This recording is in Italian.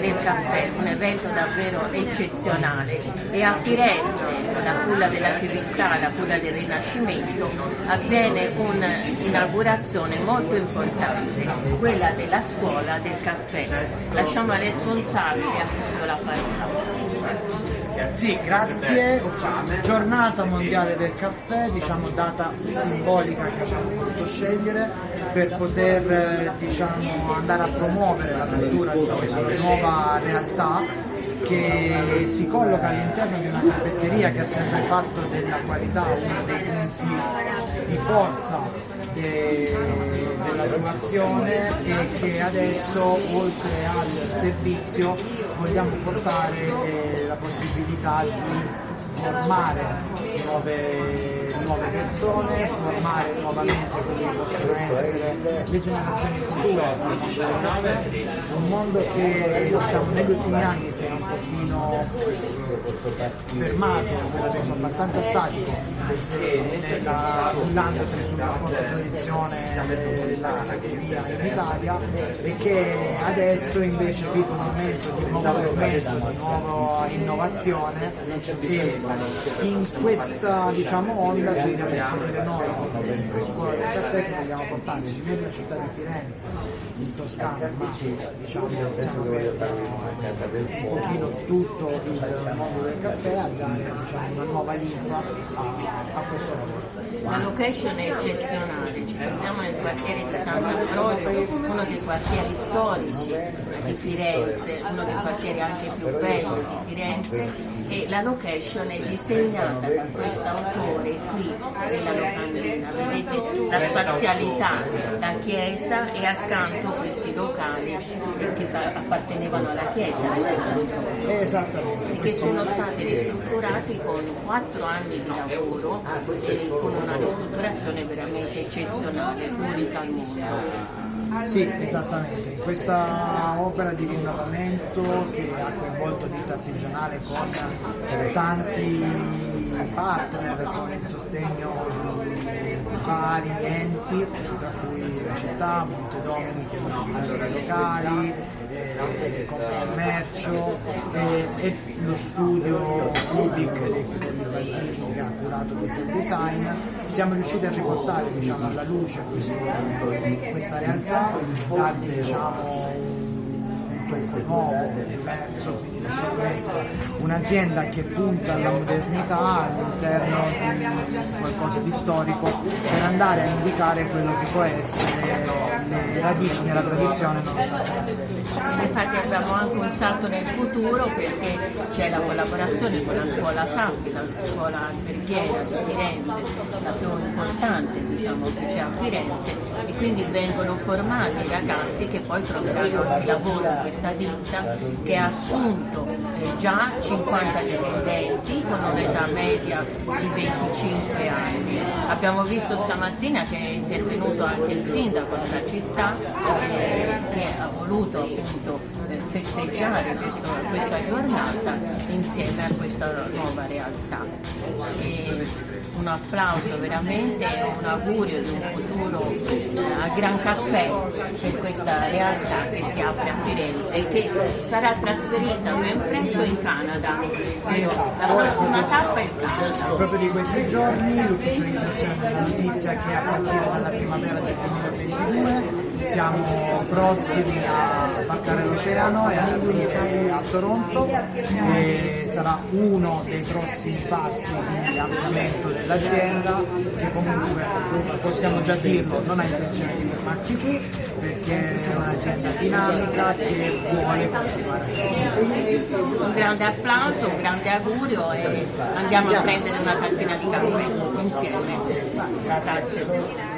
del caffè, un evento davvero eccezionale e a Firenze, la culla della civiltà, la culla del Rinascimento, avviene un'inaugurazione molto importante, quella della scuola del caffè. Lasciamo al responsabile appunto la parola. Sì, grazie. Giornata mondiale del caffè, diciamo data simbolica che abbiamo voluto scegliere per poter diciamo, andare a promuovere la cultura di questa nuova realtà che si colloca all'interno di una caffetteria che ha sempre fatto della qualità uno dei punti di forza de- della sua azione e che adesso oltre al servizio vogliamo portare eh, la possibilità di formare nuove, nuove persone, formare nuovamente quelle che possono essere le generazioni future. Un mondo che diciamo, negli ultimi anni si è un pochino fermato, si era reso abbastanza statico, cullandosi sulla tradizione della via in Italia e che adesso invece vive un momento di nuovo progresso, di nuova innovazione e in questa diciamo, onda ci dobbiamo inserire noi come scuola del caffè che vogliamo portarci nella città di Firenze, in Toscana, ma diciamo siamo aperti un pochino tutto il mondo del caffè a dare diciamo, una nuova linfa a, a questo lavoro. La location è eccezionale, ci troviamo nel quartiere Sant'Ambrogio, uno dei quartieri storici di Firenze, uno dei quartieri anche più belli di Firenze e la location è disegnata da questo autore qui nella locandina, vedete la spazialità, la chiesa e accanto questi locali che appartenevano alla chiesa e che sono stati ristrutturati con quattro anni di lavoro e con una ristrutturazione veramente eccezionale, unica al mondo. Sì, esattamente. In questa opera di rinnovamento che ha coinvolto l'ITA artigianale con tanti partner, con il sostegno vari enti, tra cui la città, Montedomini che un livello locali, eh, Confcommercio e, e lo studio Baldini che ha curato tutto il design, siamo riusciti a riportare diciamo, alla luce questa realtà, dargli diciamo, questo nuovo, diverso, un'azienda che punta alla modernità all'interno qualcosa di storico per andare a indicare quello che può essere le radici nella tradizione. Infatti abbiamo anche un salto nel futuro perché c'è la collaborazione con la scuola Sappi, la scuola alberghiera di Firenze, la più importante diciamo, che c'è a Firenze e quindi vengono formati i ragazzi che poi troveranno anche lavoro in questa ditta che ha assunto eh, già 50 dipendenti con un'età media di 25 anni. Abbiamo visto stamattina che è intervenuto anche il sindaco della città eh, che ha voluto appunto festeggiare questo, questa giornata insieme a questa nuova realtà. E un applauso veramente e un augurio di un futuro eh, a gran caffè per questa realtà che si apre a Firenze e che sarà trasferita ben presto in Canada. La prossima tappa è il Canada. Proprio di questi giorni l'ufficializzazione della notizia che a partire dalla primavera del 2022 siamo prossimi a varcare l'oceano e a a Toronto e sarà uno dei prossimi passi di ampliamento dell'azienda che comunque possiamo già dirlo non ha intenzione di fermarsi qui perché è un'azienda dinamica che vuole continuare. Un grande applauso, un grande augurio e andiamo a prendere una tazzina di caffè insieme. Grazie.